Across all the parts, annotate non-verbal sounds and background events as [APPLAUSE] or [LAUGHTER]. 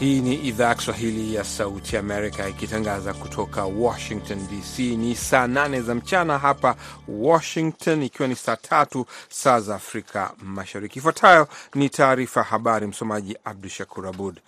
Hii ni idhaa ya Kiswahili ya Sauti Amerika ikitangaza kutoka Washington DC. Ni saa nane za mchana hapa Washington, ikiwa ni saa tatu saa za Afrika Mashariki. Ifuatayo ni taarifa habari, msomaji Abdu Shakur Abud.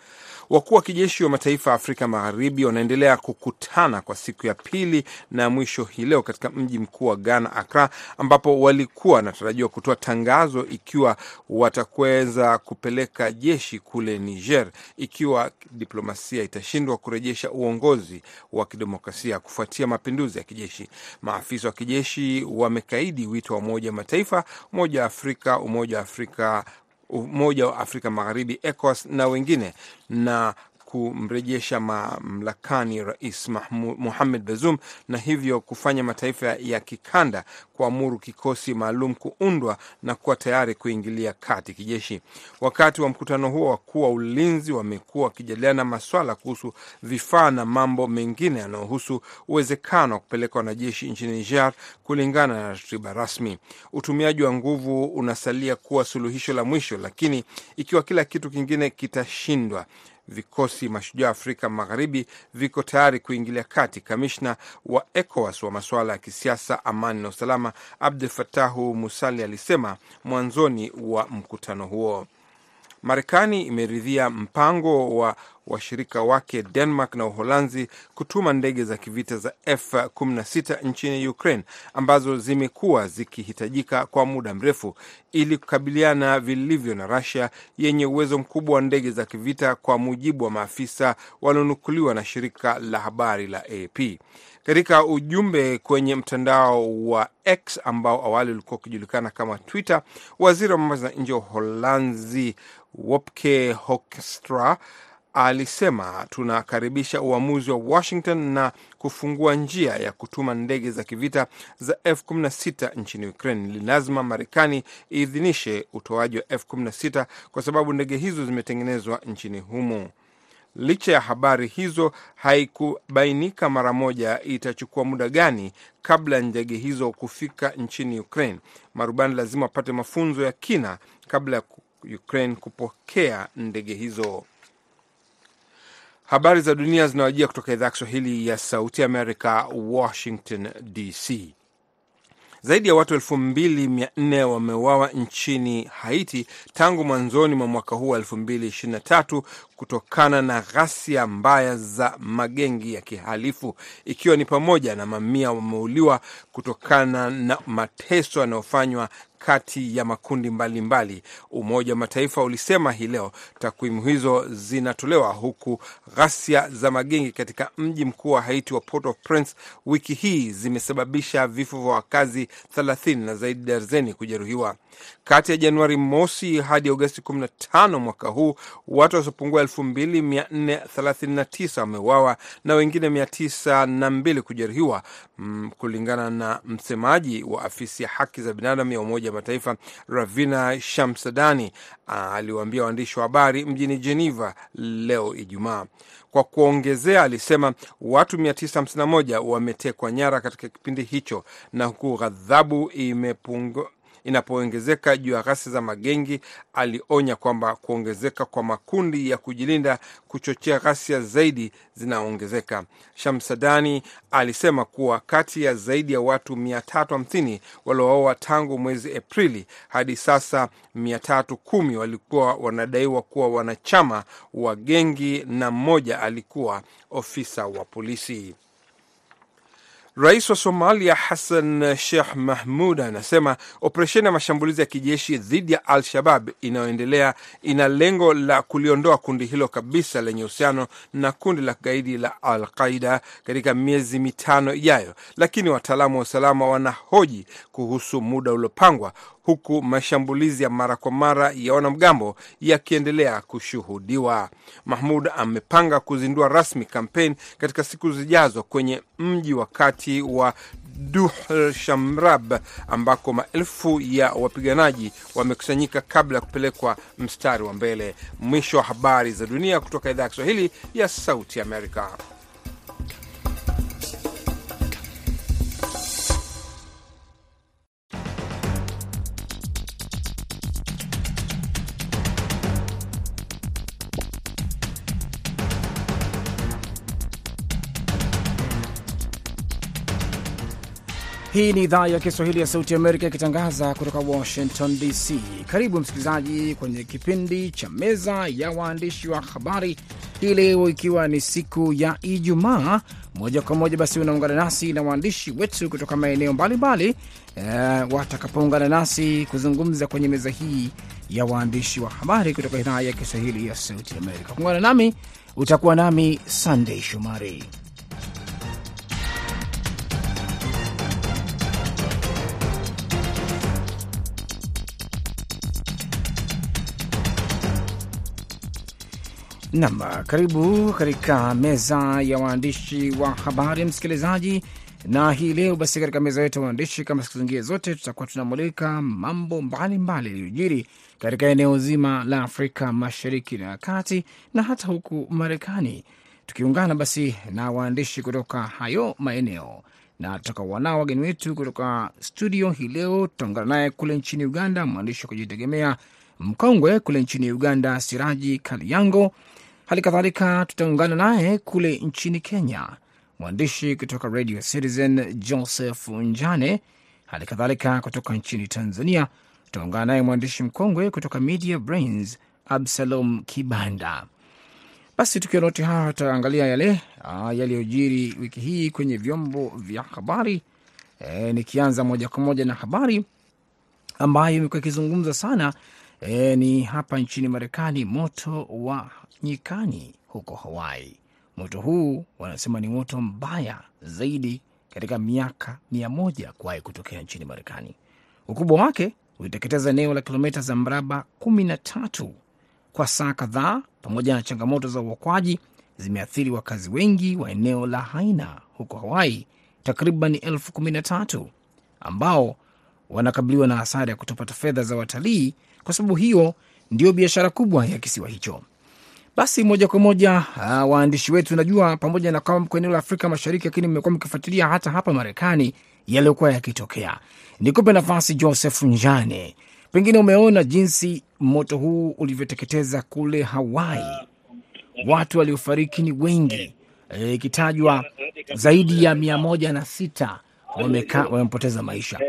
Wakuu wa kijeshi wa mataifa ya Afrika Magharibi wanaendelea kukutana kwa siku ya pili na mwisho hii leo katika mji mkuu wa Ghana, Accra, ambapo walikuwa wanatarajiwa kutoa tangazo ikiwa watakweza kupeleka jeshi kule Niger ikiwa diplomasia itashindwa kurejesha uongozi wa kidemokrasia kufuatia mapinduzi ya kijeshi. Maafisa wa kijeshi wamekaidi wito wa Umoja wa Mataifa, Umoja wa Afrika, Umoja wa Afrika Umoja wa Afrika Magharibi, ECOWAS na wengine. Na kumrejesha mamlakani Rais Mohamed Bazoum na hivyo kufanya mataifa ya kikanda kuamuru kikosi maalum kuundwa na kuwa tayari kuingilia kati kijeshi. Wakati wa mkutano huo, wakuu wa ulinzi wamekuwa wakijadiliana maswala kuhusu vifaa na mambo mengine yanayohusu uwezekano wa kupeleka wanajeshi nchini Niger kulingana na ratiba rasmi. Utumiaji wa nguvu unasalia kuwa suluhisho la mwisho, lakini ikiwa kila kitu kingine kitashindwa vikosi mashujaa Afrika Magharibi viko tayari kuingilia kati. Kamishna wa ECOWAS wa masuala ya kisiasa, amani na usalama Abdul Fatahu Musali alisema mwanzoni wa mkutano huo. Marekani imeridhia mpango wa washirika wake Denmark na Uholanzi kutuma ndege za kivita za F16 nchini Ukraine ambazo zimekuwa zikihitajika kwa muda mrefu ili kukabiliana vilivyo na Russia yenye uwezo mkubwa wa ndege za kivita, kwa mujibu wa maafisa walionukuliwa na shirika la habari la AP. Katika ujumbe kwenye mtandao wa X ambao awali ulikuwa ukijulikana kama Twitter, waziri wa mambo za nje wa Uholanzi Wopke Hoekstra alisema tunakaribisha uamuzi wa Washington na kufungua njia ya kutuma ndege za kivita za F16 nchini Ukraine. Ni lazima Marekani iidhinishe utoaji wa F16 kwa sababu ndege hizo zimetengenezwa nchini humo. Licha ya habari hizo, haikubainika mara moja itachukua muda gani kabla ya ndege hizo kufika nchini Ukraine. Marubani lazima wapate mafunzo ya kina kabla ya Ukraine kupokea ndege hizo. Habari za dunia zinawajia kutoka idhaa ya Kiswahili ya Sauti Amerika, Washington DC. Zaidi ya watu elfu mbili mia nne wameuawa nchini Haiti tangu mwanzoni mwa mwaka huu wa elfu mbili ishirini na tatu kutokana na ghasia mbaya za magengi ya kihalifu ikiwa ni pamoja na mamia wameuliwa kutokana na mateso yanayofanywa kati ya makundi mbalimbali mbali. Umoja wa Mataifa ulisema hii leo takwimu hizo zinatolewa huku ghasia za magengi katika mji mkuu wa Haiti wa Port-au-Prince wiki hii zimesababisha vifo vya wakazi 30 na zaidi darzeni kujeruhiwa. Kati ya Januari mosi hadi Agosti 15 mwaka huu watu wasiopungua 2439 wameuawa na wengine 902 kujeruhiwa, mm, kulingana na msemaji wa afisi ya haki za binadamu ya Umoja wa Mataifa Ravina Shamsadani aliwaambia waandishi wa habari mjini Geneva leo Ijumaa. Kwa kuongezea, alisema watu 951 wametekwa nyara katika kipindi hicho, na huku ghadhabu imepungua inapoongezeka juu ya ghasia za magengi, alionya kwamba kuongezeka kwa makundi ya kujilinda kuchochea ghasia zaidi zinaongezeka. Shamsadani alisema kuwa kati ya zaidi ya watu 350 walioaua tangu mwezi Aprili hadi sasa 310 walikuwa wanadaiwa kuwa wanachama wa gengi na mmoja alikuwa ofisa wa polisi. Rais wa Somalia Hassan Sheikh Mahmud anasema operesheni ya mashambulizi ya kijeshi dhidi ya Al-Shabab inayoendelea ina lengo la kuliondoa kundi hilo kabisa lenye uhusiano na kundi la kigaidi la Al-Qaida katika miezi mitano ijayo, lakini wataalamu wa usalama wanahoji kuhusu muda uliopangwa huku mashambulizi ya mara kwa mara ya wanamgambo yakiendelea kushuhudiwa. Mahmud amepanga kuzindua rasmi kampeni katika siku zijazo kwenye mji wa kati wa Duhl Shamrab ambako maelfu ya wapiganaji wamekusanyika kabla ya kupelekwa mstari wa mbele. Mwisho wa habari za dunia kutoka idhaa ya Kiswahili ya Sauti Amerika. Hii ni idhaa ya Kiswahili ya Sauti Amerika ikitangaza kutoka Washington DC. Karibu msikilizaji kwenye kipindi cha Meza ya Waandishi wa Habari hii leo, ikiwa ni siku ya Ijumaa. Moja kwa moja basi unaungana nasi na waandishi wetu kutoka maeneo mbalimbali e, watakapoungana nasi kuzungumza kwenye meza hii ya waandishi wa habari kutoka idhaa ya Kiswahili ya Sauti Amerika. Kuungana nami utakuwa nami Sandey Shomari. Nam, karibu katika meza ya waandishi wa habari msikilizaji. Na hii leo basi, katika meza yetu ya waandishi, kama siku zingine zote, tutakuwa tunamulika mambo mbalimbali yaliyojiri katika eneo zima la Afrika Mashariki na Kati na hata huku Marekani, tukiungana basi na waandishi kutoka hayo maeneo na tutakakuwa nao wageni wetu kutoka studio hii leo. Tutaungana naye kule nchini Uganda, mwandishi wa kujitegemea mkongwe kule nchini Uganda, Siraji Kaliango. Hali kadhalika tutaungana naye kule nchini Kenya, mwandishi kutoka Radio Citizen Joseph Njane. Hali kadhalika kutoka nchini Tanzania tutaungana naye mwandishi mkongwe kutoka Media Brains Absalom Kibanda. Basi tukiwa wote hawa tutaangalia yale yaliyojiri wiki hii kwenye vyombo vya habari e, nikianza moja kwa moja na habari ambayo imekuwa ikizungumza sana e, ni hapa nchini Marekani, moto wa nyikani huko Hawaii. Moto huu wanasema ni moto mbaya zaidi katika miaka mia moja kuwahi kutokea nchini Marekani. Ukubwa wake uliteketeza eneo la kilomita za mraba kumi na tatu kwa saa kadhaa, pamoja na changamoto za uokoaji zimeathiri wakazi wengi wa eneo la Haina huko Hawaii, takriban elfu kumi na tatu ambao wanakabiliwa na hasara ya kutopata fedha za watalii, kwa sababu hiyo ndio biashara kubwa ya kisiwa hicho. Basi moja kwa moja uh, waandishi wetu, najua pamoja na kwamba mko eneo la Afrika Mashariki, lakini mmekuwa mkifuatilia hata hapa Marekani yaliyokuwa yakitokea. Nikupe nafasi Joseph Njane, pengine umeona jinsi moto huu ulivyoteketeza kule Hawaii. Watu waliofariki ni wengi, ikitajwa e, zaidi ya mia moja na sita wamepoteza maisha.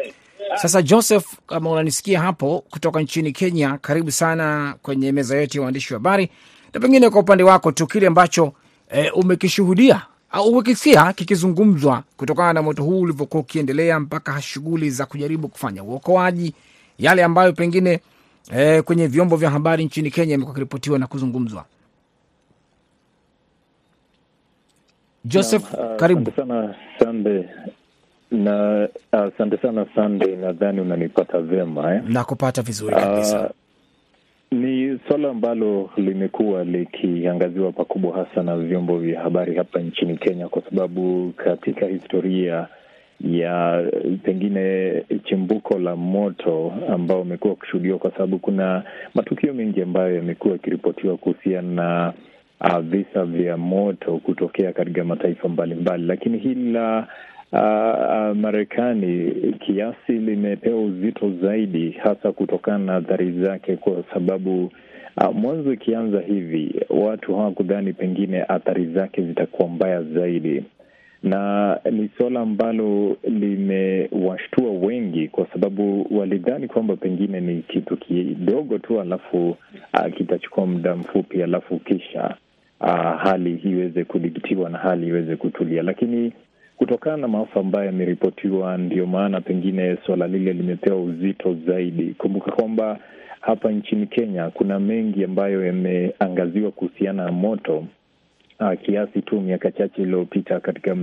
Sasa Joseph, kama unanisikia hapo kutoka nchini Kenya, karibu sana kwenye meza yetu ya waandishi wa habari na pengine kwa upande wako tu kile ambacho e, umekishuhudia au umekisikia kikizungumzwa kutokana na moto huu ulivyokuwa ukiendelea mpaka shughuli za kujaribu kufanya uokoaji, yale ambayo pengine e, kwenye vyombo vya habari nchini Kenya imekuwa kiripotiwa na kuzungumzwa. Joseph, uh, karibu sana Sande na asante uh, sana Sande, nadhani unanipata vyema eh? Nakupata vizuri kabisa uh, ni suala ambalo limekuwa likiangaziwa pakubwa hasa na vyombo vya habari hapa nchini Kenya, kwa sababu katika historia ya pengine chimbuko la moto ambao umekuwa ukishuhudiwa, kwa sababu kuna matukio mengi ambayo yamekuwa yakiripotiwa kuhusiana na uh, visa vya moto kutokea katika mataifa mbalimbali, lakini hili la Uh, Marekani kiasi limepewa uzito zaidi hasa kutokana na athari zake, kwa sababu uh, mwanzo ikianza hivi watu hawakudhani pengine athari zake zitakuwa mbaya zaidi, na ni suala ambalo limewashtua wengi, kwa sababu walidhani kwamba pengine ni kitu kidogo tu, alafu uh, kitachukua muda mfupi, alafu kisha uh, hali iweze kudhibitiwa na hali iweze kutulia, lakini kutokana na maafa ambayo yameripotiwa, ndio maana pengine suala lile limepewa uzito zaidi. Kumbuka kwamba hapa nchini Kenya kuna mengi ambayo yameangaziwa kuhusiana na moto uh, kiasi tu miaka chache iliyopita katika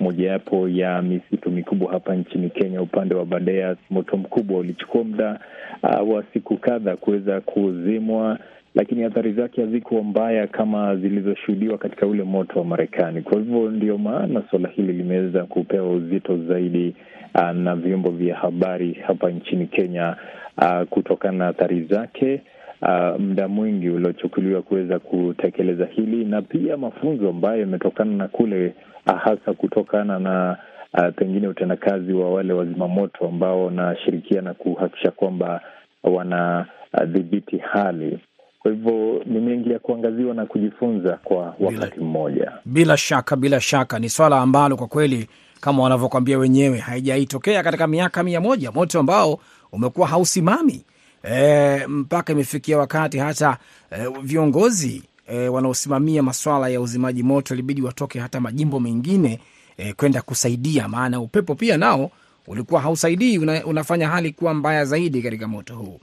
mojawapo ya misitu mikubwa hapa nchini Kenya, upande wa Badeas, moto mkubwa ulichukua muda uh, wa siku kadha kuweza kuzimwa lakini athari zake hazikuwa mbaya kama zilizoshuhudiwa katika ule moto wa Marekani. Kwa hivyo ndio maana suala hili limeweza kupewa uzito zaidi uh, na vyombo vya habari hapa nchini Kenya uh, kutokana na athari zake, uh, muda mwingi uliochukuliwa kuweza kutekeleza hili na pia mafunzo ambayo yametokana na kule uh, hasa kutokana na uh, pengine utendakazi wa wale wazimamoto ambao wanashirikiana kuhakikisha kwamba wanadhibiti uh, hali kwa hivyo ni mengi ya kuangaziwa na kujifunza kwa wakati mmoja. Bila shaka, bila shaka ni swala ambalo kwa kweli kama wanavyokwambia wenyewe, haijaitokea katika miaka mia moja, moto ambao umekuwa hausimami e, mpaka imefikia wakati hata e, viongozi e, wanaosimamia maswala ya uzimaji moto ilibidi watoke hata majimbo mengine e, kwenda kusaidia, maana upepo pia nao ulikuwa hausaidii, una, unafanya hali kuwa mbaya zaidi katika moto huu.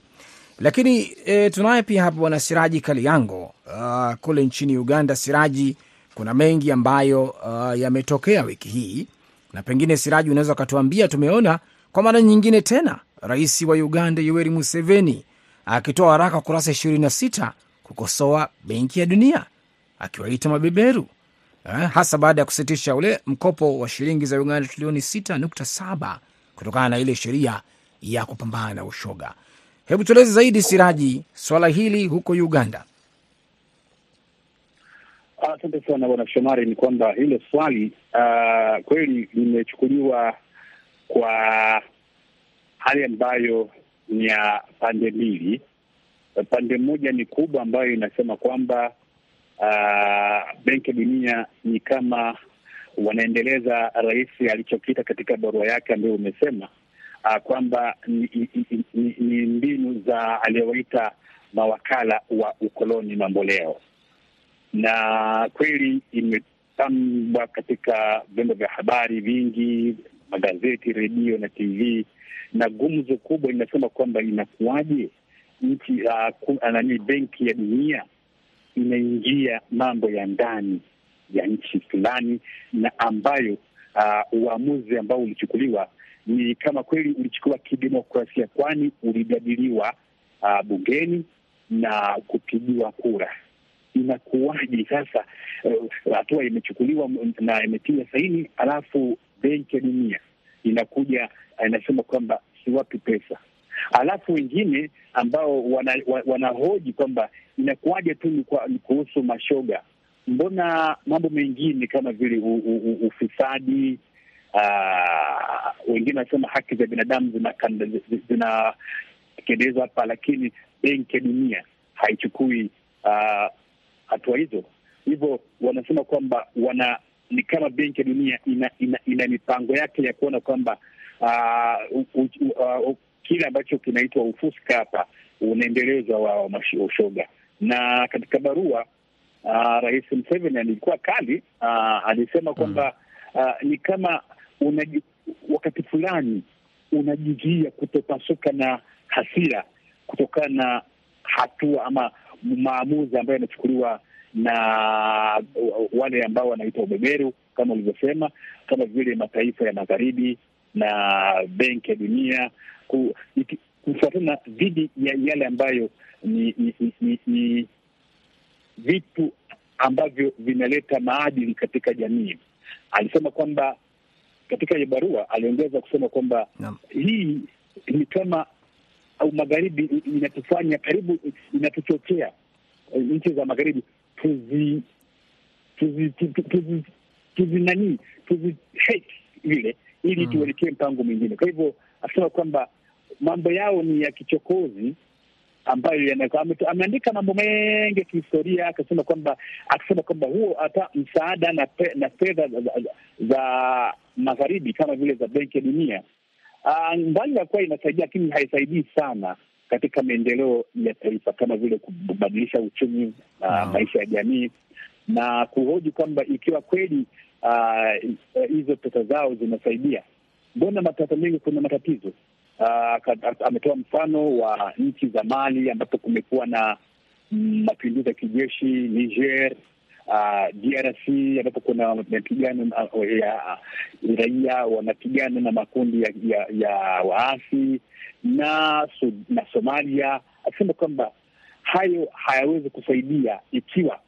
Lakini e, tunaye pia hapa bwana Siraji Kaliango uh, kule nchini Uganda. Siraji, kuna mengi ambayo uh, yametokea wiki hii, na pengine Siraji unaweza ukatuambia. Tumeona kwa mara nyingine tena rais wa Uganda Yoweri Museveni akitoa waraka wa kurasa ishirini na sita kukosoa Benki ya Dunia akiwaita mabeberu eh, hasa baada ya kusitisha ule mkopo wa shilingi za Uganda trilioni sita nukta saba kutokana na ile sheria ya kupambana na ushoga. Hebu tueleze zaidi Siraji, swala hili huko Uganda. Asante sana bwana Shomari. Ni kwamba hilo swali uh, kweli limechukuliwa kwa hali ambayo ni ya pande mbili. Pande moja ni kubwa ambayo inasema kwamba uh, Benki ya Dunia ni kama wanaendeleza rais alichokita katika barua yake ambayo umesema uh, kwamba ni, ni, ni, ni mbinu za aliyowaita mawakala wa ukoloni mamboleo, na kweli imepambwa katika vyombo vya habari vingi, magazeti, redio na TV, na gumzo kubwa inasema kwamba inakuwaje? Nchi uh, nani Benki ya Dunia inaingia mambo ya ndani ya nchi fulani, na ambayo uh, uamuzi ambao ulichukuliwa ni kama kweli ulichukuliwa kidemokrasia, kwani ulijadiliwa uh, bungeni na kupigiwa kura. Inakuwaje sasa? Hatua uh, imechukuliwa na imetiwa saini, alafu Benki ya Dunia inakuja inasema kwamba siwapi pesa, alafu wengine ambao wanahoji wana kwamba inakuwaje tu ni kuhusu mashoga, mbona mambo mengine kama vile ufisadi Uh, wengine wanasema haki za binadamu zinatekelezwa hapa, lakini Benki ya Dunia haichukui hatua uh, hizo. Hivyo wanasema kwamba wana ni kama Benki ya Dunia ina, ina, ina mipango yake ya kuona kwamba uh, uh, uh, kile ambacho kinaitwa ufuska hapa unaendelezwa wa ushoga. Na katika barua uh, Rais Museveni alikuwa kali uh, alisema kwamba uh, ni kama unaji, wakati fulani unajizuia kutopasuka na hasira kutokana na hatua ama maamuzi ambayo yanachukuliwa na wale ambao wanaitwa ubeberu kama ulivyosema, kama vile mataifa ya magharibi na Benki ya Dunia kufuatana dhidi ya yale ambayo ni, ni, ni, ni, ni vitu ambavyo vinaleta maadili katika jamii. Alisema kwamba katika hiyo barua aliongeza kusema kwamba hii ni kama au magharibi inatufanya karibu, inatuchochea eh, nchi za magharibi tuzi tuzi tuzi tuzi tuzi nani tuzi hate vile ili Mm. tuelekee mpango mwingine. Kwa hivyo akisema kwamba mambo yao ni ya kichokozi ambayo ameandika mambo mengi ya kihistoria, akasema kwamba akisema kwamba huo hata msaada na pe, na fedha za, za, za magharibi kama vile za Benki ya Dunia Ah, mbali ya kuwa inasaidia, lakini haisaidii sana katika maendeleo ya taifa kama vile kubadilisha uchumi na Wow. maisha ya jamii na kuhoji kwamba ikiwa kweli hizo hizo pesa zao zinasaidia, mbona matata mengi, kuna matatizo Ah, ka- ametoa mfano wa nchi za Mali ambapo kumekuwa na mapinduzi ya kijeshi Niger, uh, DRC ambapo kuna mapigano uh, ya raia wanapigana na makundi ya, ya, ya waasi na, na Somalia, akisema kwamba hayo hayawezi kusaidia ikiwa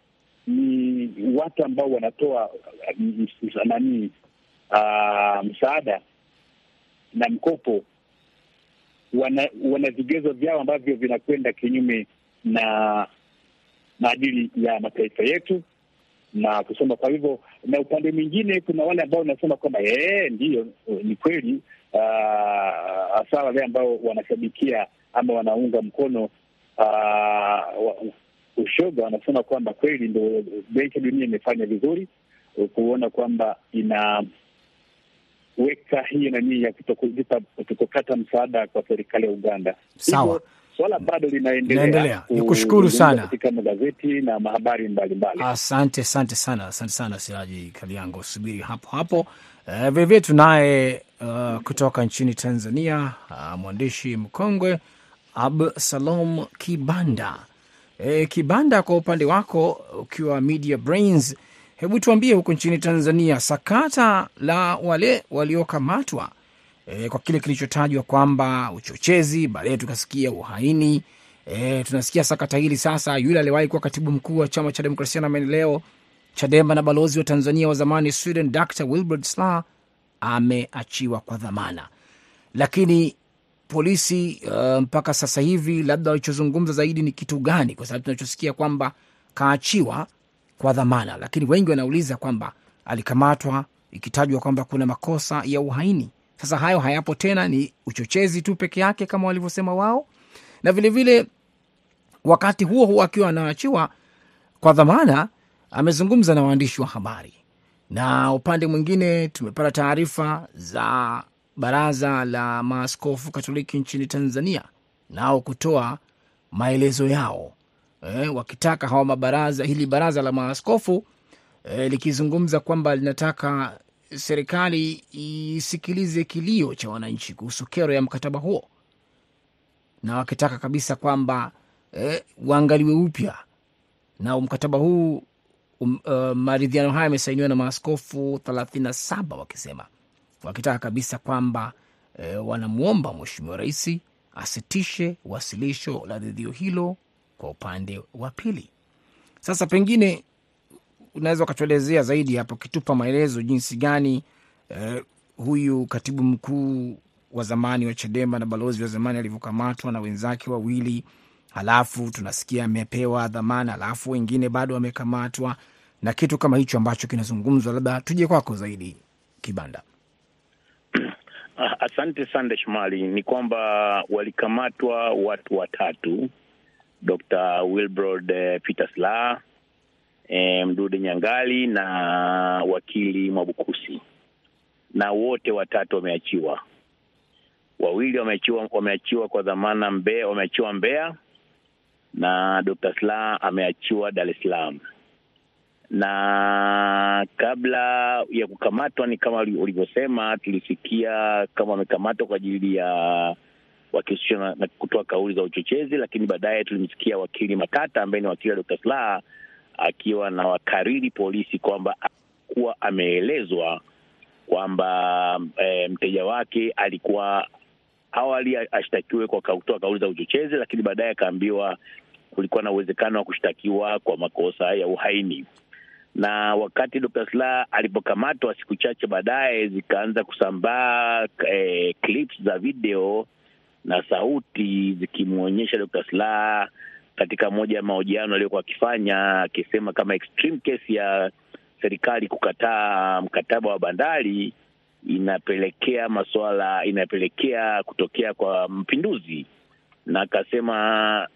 ni watu ambao wanatoa uh, nani uh, msaada na mkopo wana wana vigezo vyao ambavyo vinakwenda kinyume na maadili ya mataifa yetu na kusema. Kwa hivyo, na upande mwingine kuna wale ambao wanasema kwamba ee, ndiyo ni kweli, ah, hasa wale ambao wanashabikia ama wanaunga mkono aa, ushoga, wanasema kwamba kweli ndo Benki ya Dunia imefanya vizuri kuona kwamba ina kuweka hii nanii ya kutokata msaada kwa serikali ya Uganda. Sawa. Swala bado linaendelea. Linaendelea. Nikushukuru sana. katika magazeti na mahabari mbalimbali. Asante, asante sana, asante sana Siraji Kaliango, subiri hapo hapo. Uh, vilevile tunaye uh, kutoka nchini Tanzania uh, mwandishi mkongwe Absalom Kibanda. E, Kibanda, kwa upande wako ukiwa Media Brains, hebu tuambie huko nchini Tanzania sakata la wale waliokamatwa e, kwa kile kilichotajwa kwamba uchochezi, baadaye tukasikia uhaini. E, tunasikia sakata hili sasa, yule aliwahi kuwa katibu mkuu wa chama cha demokrasia na maendeleo Chadema na balozi wa Tanzania wa zamani Sweden, Dr Wilbert Sla ameachiwa kwa dhamana, lakini polisi uh, mpaka sasa hivi labda walichozungumza zaidi ni kitu gani? Kwa sababu tunachosikia kwamba kaachiwa kwa dhamana, lakini wengi wanauliza kwamba alikamatwa ikitajwa kwamba kuna makosa ya uhaini. Sasa hayo hayapo tena, ni uchochezi tu peke yake kama walivyosema wao, na vilevile vile, wakati huo huo akiwa anaachiwa kwa dhamana amezungumza na waandishi wa habari, na upande mwingine tumepata taarifa za baraza la maaskofu Katoliki nchini Tanzania nao kutoa maelezo yao e, wakitaka hawa mabaraza, hili baraza la maaskofu eh, likizungumza kwamba linataka serikali isikilize kilio cha wananchi kuhusu kero ya mkataba huo, na wakitaka kabisa kwamba eh, waangaliwe upya. Na mkataba huu um, uh, maridhiano haya yamesainiwa na maaskofu thelathini na saba wakisema. Wakitaka kabisa kwamba e, wanamwomba Mheshimiwa Rais asitishe wasilisho la ridhio hilo kwa upande wa pili. Sasa pengine unaweza ukatuelezea zaidi hapo, ukitupa maelezo jinsi gani eh, huyu katibu mkuu wa zamani wa Chadema na balozi wa zamani alivyokamatwa na wenzake wawili, halafu tunasikia amepewa dhamana, halafu wengine bado wamekamatwa na kitu kama hicho ambacho kinazungumzwa. Labda tuje kwako zaidi, Kibanda. [CLEARS THROAT] Asante Sande Shomali. Ni kwamba walikamatwa watu watatu, Dr. Wilbrod Peter Slaa, e, Mdude Nyangali na wakili Mwabukusi, na wote watatu wameachiwa. Wawili wameachiwa wameachiwa kwa dhamana Mbeya, wameachiwa Mbeya na Dr. Slaa ameachiwa Dar es Salaam na kabla ya kukamatwa ni kama ulivyosema, tulisikia kama wamekamatwa kwa ajili ya wakihusishwa na, na kutoa kauli za uchochezi, lakini baadaye tulimsikia wakili Matata ambaye ni wakili wa Dr. Slaa akiwa na wakariri polisi kwamba kuwa ameelezwa kwamba e, mteja wake alikuwa awali ashtakiwe kwa kutoa kauli za uchochezi, lakini baadaye akaambiwa kulikuwa na uwezekano wa kushtakiwa kwa makosa ya uhaini na wakati Dr. Slaa alipokamatwa siku chache baadaye zikaanza kusambaa e, clips za video na sauti zikimwonyesha Dr. Slaa katika moja ya mahojiano aliyokuwa akifanya akisema kama extreme case ya serikali kukataa mkataba wa bandari inapelekea masuala inapelekea kutokea kwa mpinduzi, na akasema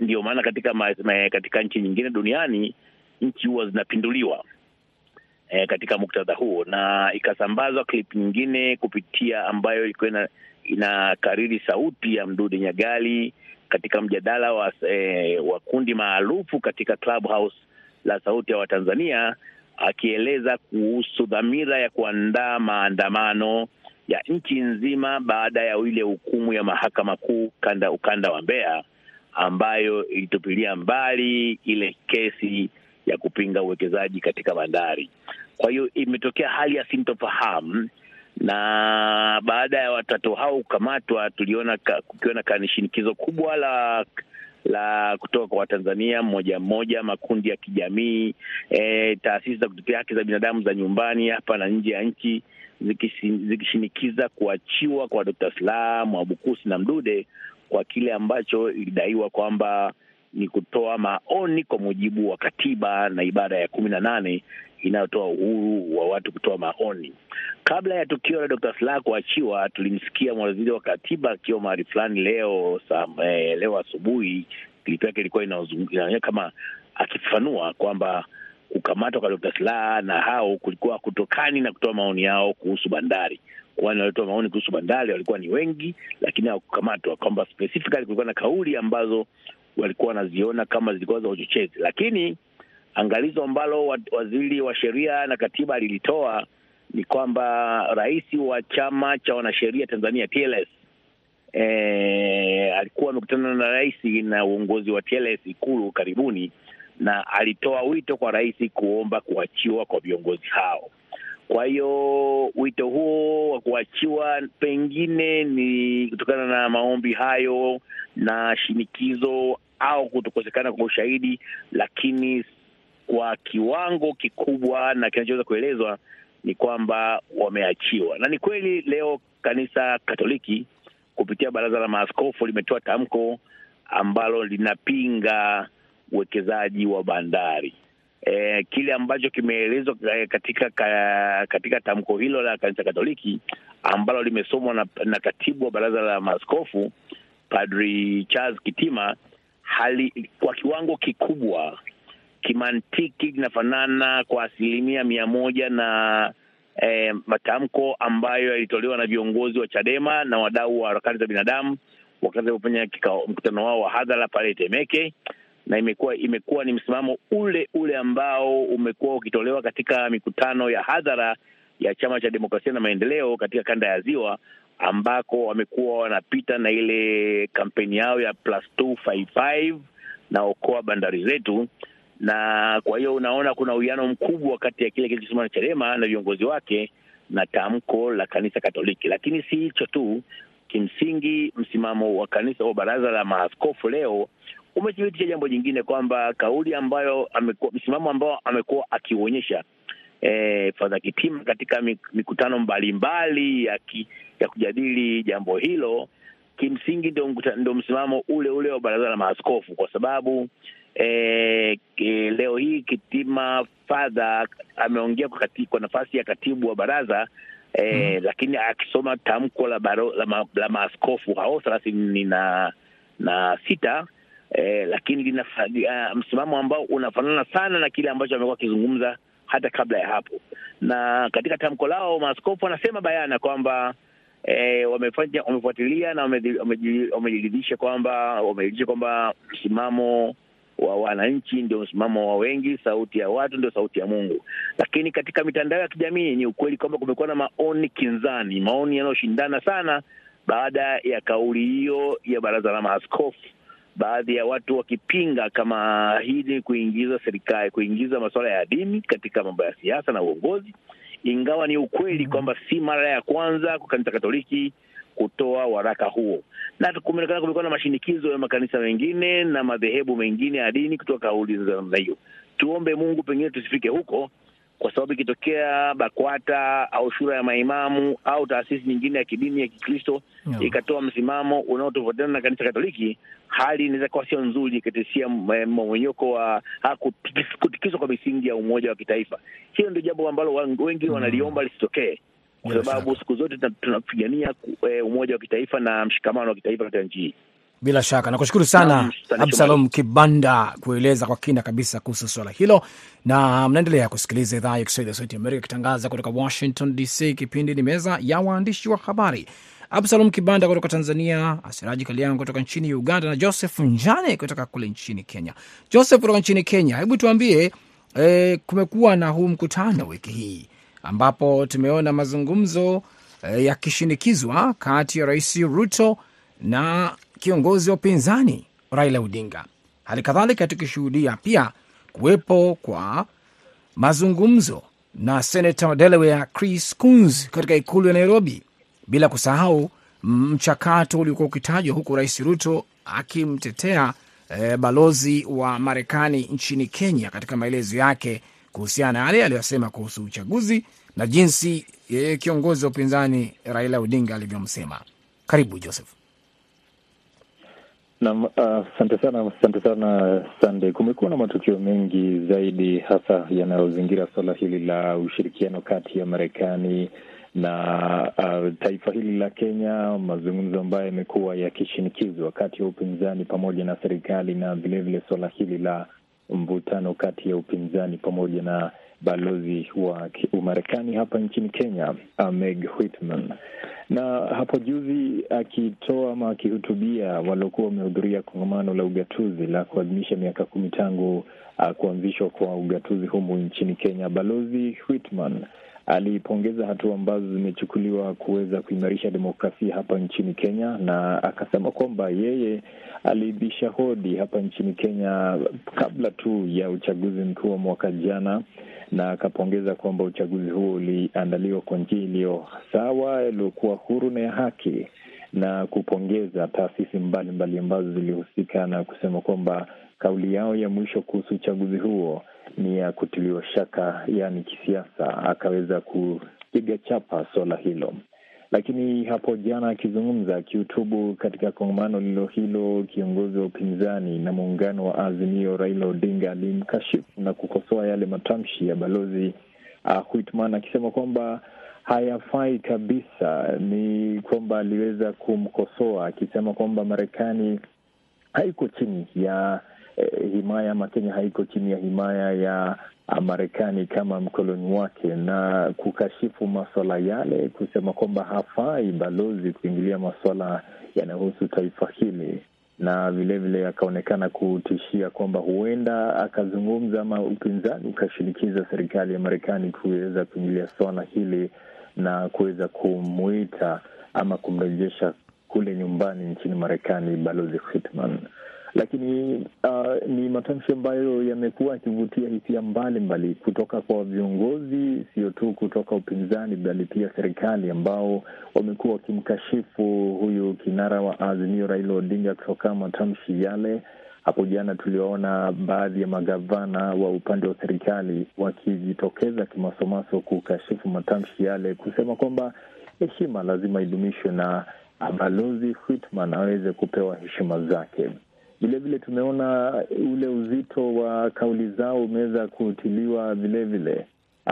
ndio maana katika ma, katika nchi nyingine duniani nchi huwa zinapinduliwa e, katika muktadha huo, na ikasambazwa klip nyingine kupitia ambayo ilikuwa inakariri sauti ya Mdude Nyagali katika mjadala wa, eh, wa kundi maarufu katika Clubhouse la Sauti ya Watanzania akieleza kuhusu dhamira ya kuandaa maandamano ya nchi nzima baada ya ile hukumu ya mahakama kuu kanda ukanda wa Mbeya ambayo ilitupilia mbali ile kesi ya kupinga uwekezaji katika bandari. Kwa hiyo imetokea hali ya sintofahamu, na baada ya watatu hao kukamatwa, tuliona kukiwa na shinikizo kubwa la la kutoka kwa Watanzania mmoja mmoja, makundi ya kijamii, e, taasisi za kutetea haki za binadamu za nyumbani hapa na nje ya nchi zikishinikiza kuachiwa kwa Dkt. Slaa, Mwabukusi na Mdude kwa kile ambacho ilidaiwa kwamba ni kutoa maoni kwa mujibu wa katiba na ibara ya kumi na nane inayotoa uhuru wa watu kutoa maoni. Kabla ya tukio la Dr. Slaa kuachiwa, tulimsikia mawaziri wa katiba akiwa mahali fulani leo eh, leo asubuhi, klipu yake ilikuwa inaonyesha kama akifafanua kwamba kukamatwa kwa Dr. Slaa na hao kulikuwa kutokani na kutoa maoni yao kuhusu bandari. kwani walitoa maoni kuhusu bandari walikuwa ni wengi, lakini hawakukamatwa, kwamba specifically kulikuwa na kauli ambazo walikuwa wanaziona kama zilikuwa za uchochezi. Lakini angalizo ambalo waziri wa sheria na katiba alilitoa ni kwamba rais wa chama cha wanasheria Tanzania TLS e, alikuwa amekutana na rais na uongozi wa TLS Ikulu karibuni, na alitoa wito kwa rais kuomba kuachiwa kwa viongozi hao. Kwa hiyo wito huo wa kuachiwa pengine ni kutokana na maombi hayo na shinikizo au kutokosekana kwa ushahidi, lakini kwa kiwango kikubwa na kinachoweza kuelezwa ni kwamba wameachiwa. Na ni kweli leo kanisa Katoliki kupitia baraza la maaskofu limetoa tamko ambalo linapinga uwekezaji wa bandari. E, kile ambacho kimeelezwa katika ka, katika tamko hilo la kanisa Katoliki ambalo limesomwa na, na katibu wa baraza la maaskofu Padri Charles Kitima hali kwa kiwango kikubwa kimantiki linafanana kwa asilimia mia moja na eh, matamko ambayo yalitolewa na viongozi wa Chadema na wadau wa harakati za binadamu wakati walipofanya mkutano wao wa hadhara pale Temeke, na imekuwa imekuwa ni msimamo ule ule ambao umekuwa ukitolewa katika mikutano ya hadhara ya Chama cha Demokrasia na Maendeleo katika kanda ya Ziwa ambako wamekuwa wanapita na ile kampeni yao ya plus 255 na okoa bandari zetu na kwa hiyo unaona kuna uwiano mkubwa kati ya kile kilichosimama na Chadema na viongozi wake na tamko la kanisa Katoliki. Lakini si hicho tu, kimsingi msimamo wa kanisa wa baraza la maaskofu leo umethibitisha jambo jingine kwamba kauli ambayo amekuwa, msimamo ambao amekuwa akiuonyesha eh, Fadha Kitima katika mikutano mbalimbali ki, ya kujadili jambo hilo kimsingi ndio, ndo msimamo ule ule wa baraza la maaskofu kwa sababu E, e, leo hii Kitima Fadha ameongea kwa, kwa nafasi ya katibu wa baraza e, mm. Lakini akisoma tamko la, baro, la, ma, la maaskofu hao thelathini na, na sita e, lakini lina uh, msimamo ambao unafanana sana na kile ambacho amekuwa akizungumza hata kabla ya hapo, na katika tamko lao maaskofu wanasema bayana kwamba E, wamefanya wamefuatilia na wamejiridhisha kwamba wameridhisha kwamba msimamo wa wananchi ndio msimamo wa wengi, sauti ya watu ndio sauti ya Mungu. Lakini katika mitandao ya kijamii ni ukweli kwamba kumekuwa na maoni kinzani, maoni yanayoshindana sana baada ya kauli hiyo ya baraza la maaskofu, baadhi ya watu wakipinga kama hii ni kuingiza serikali, kuingiza masuala ya dini katika mambo ya siasa na uongozi, ingawa ni ukweli kwamba si mara ya kwanza kwa kanisa Katoliki kutoa waraka huo, na kumeonekana kumekuwa na mashinikizo ya makanisa mengine na madhehebu mengine ya dini kutoa kauli za namna hiyo. Tuombe Mungu pengine tusifike huko, kwa sababu ikitokea BAKWATA au shura ya maimamu au taasisi nyingine ya kidini ya Kikristo yeah, ikatoa msimamo unaotofautiana na kanisa Katoliki, hali inaweza kuwa sio nzuri, ikatisia mmomonyoko wa kutikiswa kwa misingi ya umoja wa kitaifa. Hiyo ndio jambo ambalo wengi wanaliomba lisitokee kwa sababu siku zote tunapigania umoja wa kitaifa na mshikamano wa kitaifa katika nchi hii. Bila shaka nakushukuru sana Absalom Kibanda kueleza kwa kina kabisa kuhusu swala hilo, na mnaendelea kusikiliza idhaa ya Kiswahili ya Sauti Amerika ikitangaza kutoka Washington DC. Kipindi ni meza ya waandishi wa habari. Absalom Kibanda kutoka Tanzania, Asiraji Kaliango kutoka nchini Uganda na Joseph Njane kutoka kule nchini Kenya. Joseph kutoka nchini Kenya, hebu tuambie, e, kumekuwa na huu mkutano wiki hii ambapo tumeona mazungumzo e, yakishinikizwa kati ya Rais Ruto na kiongozi wa upinzani Raila Odinga. Hali kadhalika tukishuhudia pia kuwepo kwa mazungumzo na senata wa Delaware Chris Coons katika ikulu ya Nairobi, bila kusahau mchakato uliokuwa ukitajwa huku Rais Ruto akimtetea e, balozi wa Marekani nchini Kenya katika maelezo yake kuhusiana na yale aliyosema kuhusu uchaguzi na jinsi e, kiongozi wa upinzani Raila Odinga alivyomsema. Karibu Joseph. Naam, asante uh, sana, asante sana Sande. Kumekuwa na matukio mengi zaidi, hasa yanayozingira suala hili la ushirikiano kati ya Marekani na uh, taifa hili la Kenya, mazungumzo ambayo yamekuwa yakishinikizwa kati ya upinzani pamoja na serikali, na vilevile suala hili la mvutano kati ya upinzani pamoja na balozi wa Umarekani hapa nchini Kenya, Meg Whitman. Na hapo juzi akitoa ama akihutubia waliokuwa wamehudhuria kongamano la ugatuzi la kuadhimisha miaka kumi tangu uh, kuanzishwa kwa ugatuzi humu nchini Kenya, balozi Whitman alipongeza hatua ambazo zimechukuliwa kuweza kuimarisha demokrasia hapa nchini Kenya, na akasema kwamba yeye aliibisha hodi hapa nchini Kenya kabla tu ya uchaguzi mkuu wa mwaka jana, na akapongeza kwamba uchaguzi huo uliandaliwa kwa njia iliyo sawa, iliyokuwa huru na ya haki, na kupongeza taasisi mbalimbali ambazo zilihusika na kusema kwamba kauli yao ya mwisho kuhusu uchaguzi huo ni ya kutiliwa shaka, yaani kisiasa. Akaweza kupiga chapa swala hilo, lakini hapo jana akizungumza, akihutubu katika kongamano lilo hilo, kiongozi wa upinzani na muungano wa Azimio Raila Odinga alimkashifu na kukosoa yale matamshi ya balozi uh, akisema kwamba hayafai kabisa. Ni kwamba aliweza kumkosoa akisema kwamba Marekani haiko chini ya eh, himaya ama Kenya haiko chini ya himaya ya Marekani kama mkoloni wake, na kukashifu maswala yale, kusema kwamba hafai balozi kuingilia maswala yanayohusu taifa hili, na vilevile akaonekana kutishia kwamba huenda akazungumza ama upinzani ukashinikiza serikali ya Marekani kuweza kuingilia swala hili na kuweza kumwita ama kumrejesha kule nyumbani nchini Marekani balozi Whitman. Lakini uh, ni matamshi ambayo yamekuwa yakivutia hisia mbalimbali kutoka kwa viongozi, sio tu kutoka upinzani, bali pia serikali, ambao wamekuwa wakimkashifu huyu kinara wa Azimio Raila Odinga kutoka matamshi yale. Hapo jana tuliwaona baadhi ya magavana wa upande wa serikali wakijitokeza kimasomaso kukashifu matamshi yale, kusema kwamba heshima lazima idumishwe na balozi Whitman aweze kupewa heshima zake. Vilevile tumeona ule uzito wa kauli zao umeweza kutiliwa vilevile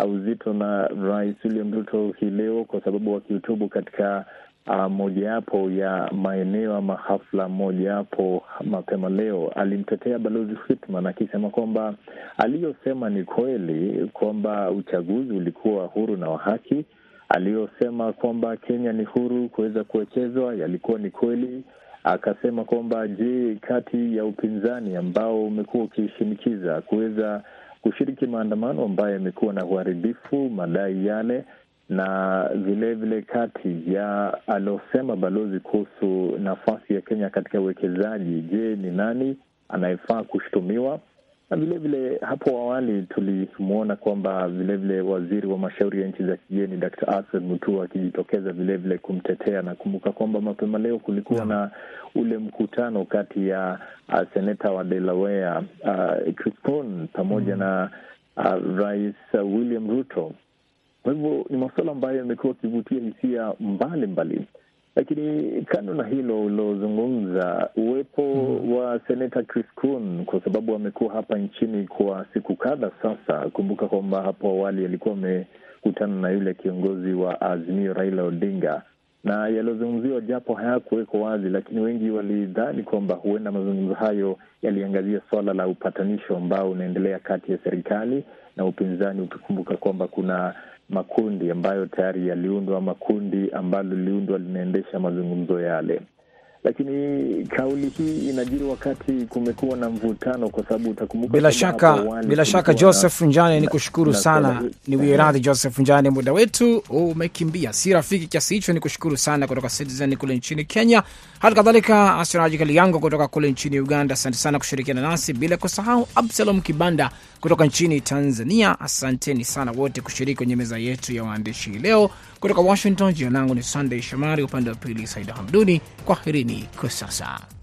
uzito na Rais William Ruto hii leo, kwa sababu wakihutubu katika uh, mojawapo ya maeneo ama hafla mojawapo mapema leo, alimtetea balozi Whitman akisema kwamba aliyosema ni kweli, kwamba uchaguzi ulikuwa huru na wa haki. Aliyosema kwamba Kenya ni huru kuweza kuwekezwa yalikuwa ni kweli akasema kwamba je, kati ya upinzani ambao umekuwa ukishinikiza kuweza kushiriki maandamano ambayo yamekuwa na uharibifu madai yale, na vilevile vile kati ya aliosema balozi kuhusu nafasi ya Kenya katika uwekezaji, je, ni nani anayefaa kushutumiwa? Na vilevile hapo awali tulimwona kwamba vilevile waziri wa mashauri ya nchi za kigeni Dkt. Alfred Mutua akijitokeza vilevile kumtetea. Nakumbuka kwamba mapema leo kulikuwa yeah, na ule mkutano kati ya uh, seneta wa Delaware uh, Chris Coons pamoja mm, na uh, rais William Ruto. Kwa hivyo ni masuala ambayo yamekuwa akivutia hisia mbalimbali lakini kando na hilo ulilozungumza, uwepo mm, wa seneta Chris Coons kwa sababu amekuwa hapa nchini kwa siku kadha sasa. Kumbuka kwamba hapo awali alikuwa amekutana na yule kiongozi wa Azimio Raila Odinga, na yaliyozungumziwa japo hayakuwekwa wazi, lakini wengi walidhani kwamba huenda mazungumzo hayo yaliangazia swala la upatanisho ambao unaendelea kati ya serikali na upinzani, ukikumbuka kwamba kuna makundi ambayo tayari yaliundwa makundi ambalo liliundwa linaendesha mazungumzo yale. Lakini kauli hii inajiri wakati kumekuwa na mvutano, kwa sababu utakumbuka, bila shaka, bila shaka Joseph Njane, ni kushukuru sana, ni wieradhi Joseph Njane, muda wetu umekimbia, si rafiki kiasi hicho. Ni kushukuru sana kutoka Citizen kule nchini Kenya, hali kadhalika Asiraji Kaliango kutoka kule nchini Uganda. Asante sana kushirikiana nasi, bila kusahau Absalom Kibanda kutoka nchini Tanzania. Asanteni sana wote kushiriki kwenye meza yetu ya waandishi leo kutoka Washington. Jina langu ni Sunday Shomari, upande wa pili Saida Hamduni. Kwaherini kwa sasa.